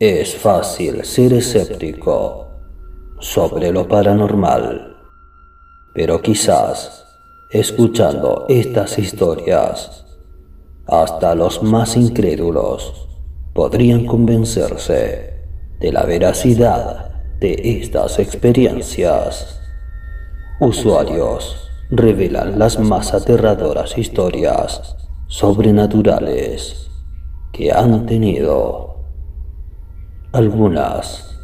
Es fácil ser escéptico sobre lo paranormal, pero quizás escuchando estas historias, hasta los más incrédulos podrían convencerse de la veracidad de estas experiencias. Usuarios revelan las más aterradoras historias sobrenaturales que han tenido. Algunas,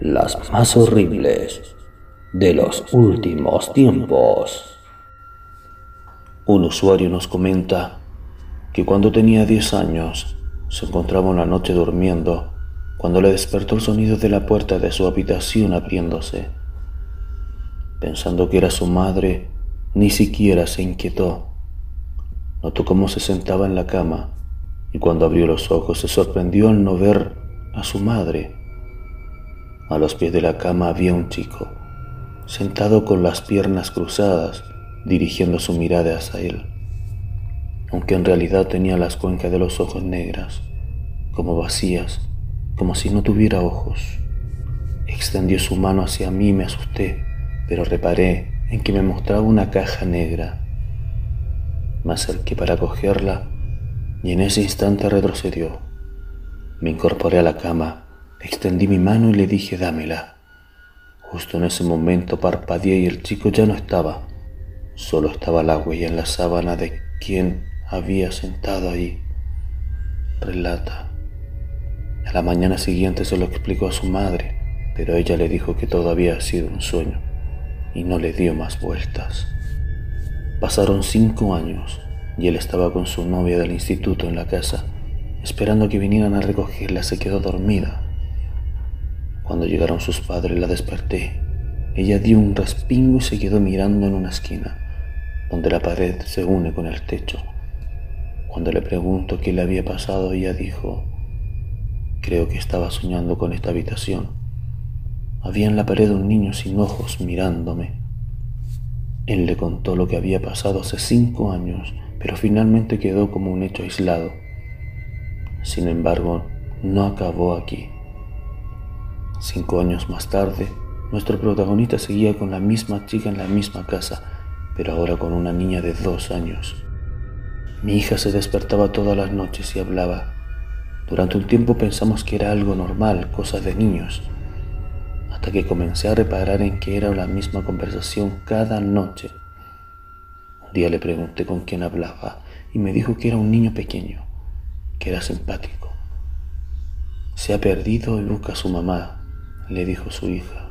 las más horribles de los últimos tiempos. Un usuario nos comenta que cuando tenía 10 años se encontraba una noche durmiendo cuando le despertó el sonido de la puerta de su habitación abriéndose. Pensando que era su madre, ni siquiera se inquietó. Notó cómo se sentaba en la cama y cuando abrió los ojos se sorprendió al no ver a su madre. A los pies de la cama había un chico, sentado con las piernas cruzadas dirigiendo su mirada hacia él, aunque en realidad tenía las cuencas de los ojos negras, como vacías, como si no tuviera ojos. Extendió su mano hacia mí y me asusté, pero reparé en que me mostraba una caja negra. Me acerqué para cogerla y en ese instante retrocedió. Me incorporé a la cama, extendí mi mano y le dije dámela. Justo en ese momento parpadeé y el chico ya no estaba. Solo estaba la huella en la sábana de quien había sentado ahí. Relata. A la mañana siguiente se lo explicó a su madre, pero ella le dijo que todo había sido un sueño y no le dio más vueltas. Pasaron cinco años y él estaba con su novia del instituto en la casa, esperando que vinieran a recogerla. Se quedó dormida. Cuando llegaron sus padres la desperté. Ella dio un respingo y se quedó mirando en una esquina donde la pared se une con el techo. Cuando le pregunto qué le había pasado, ella dijo, creo que estaba soñando con esta habitación. Había en la pared un niño sin ojos mirándome. Él le contó lo que había pasado hace cinco años, pero finalmente quedó como un hecho aislado. Sin embargo, no acabó aquí. Cinco años más tarde, nuestro protagonista seguía con la misma chica en la misma casa, pero ahora con una niña de dos años. Mi hija se despertaba todas las noches y hablaba. Durante un tiempo pensamos que era algo normal, cosa de niños, hasta que comencé a reparar en que era la misma conversación cada noche. Un día le pregunté con quién hablaba y me dijo que era un niño pequeño, que era simpático. Se ha perdido y busca a su mamá, le dijo su hija.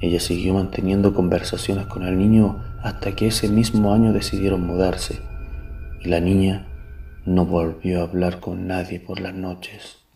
Ella siguió manteniendo conversaciones con el niño hasta que ese mismo año decidieron mudarse y la niña no volvió a hablar con nadie por las noches.